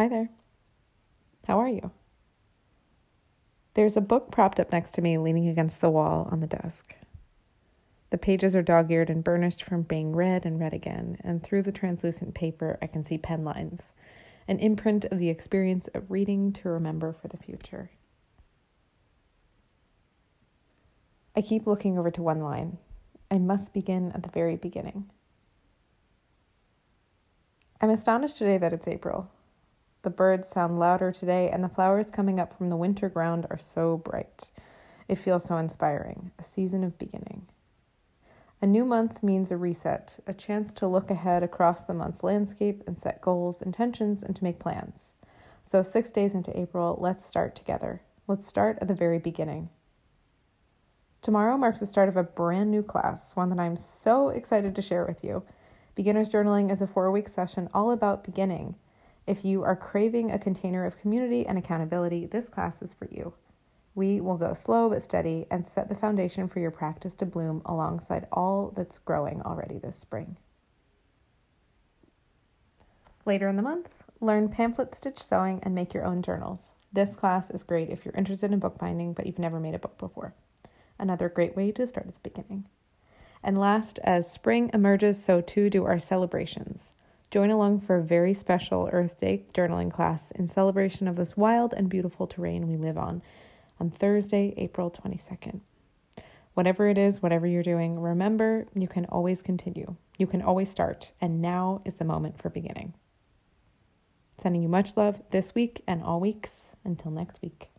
Hi there. How are you? There's a book propped up next to me, leaning against the wall on the desk. The pages are dog eared and burnished from being read and read again, and through the translucent paper, I can see pen lines, an imprint of the experience of reading to remember for the future. I keep looking over to one line. I must begin at the very beginning. I'm astonished today that it's April. The birds sound louder today, and the flowers coming up from the winter ground are so bright. It feels so inspiring, a season of beginning. A new month means a reset, a chance to look ahead across the month's landscape and set goals, intentions, and to make plans. So, six days into April, let's start together. Let's start at the very beginning. Tomorrow marks the start of a brand new class, one that I'm so excited to share with you. Beginner's Journaling is a four week session all about beginning if you are craving a container of community and accountability, this class is for you. We will go slow but steady and set the foundation for your practice to bloom alongside all that's growing already this spring. Later in the month, learn pamphlet stitch sewing and make your own journals. This class is great if you're interested in bookbinding but you've never made a book before. Another great way to start at the beginning. And last, as spring emerges, so too do our celebrations. Join along for a very special Earth Day journaling class in celebration of this wild and beautiful terrain we live on on Thursday, April 22nd. Whatever it is, whatever you're doing, remember you can always continue. You can always start, and now is the moment for beginning. Sending you much love this week and all weeks. Until next week.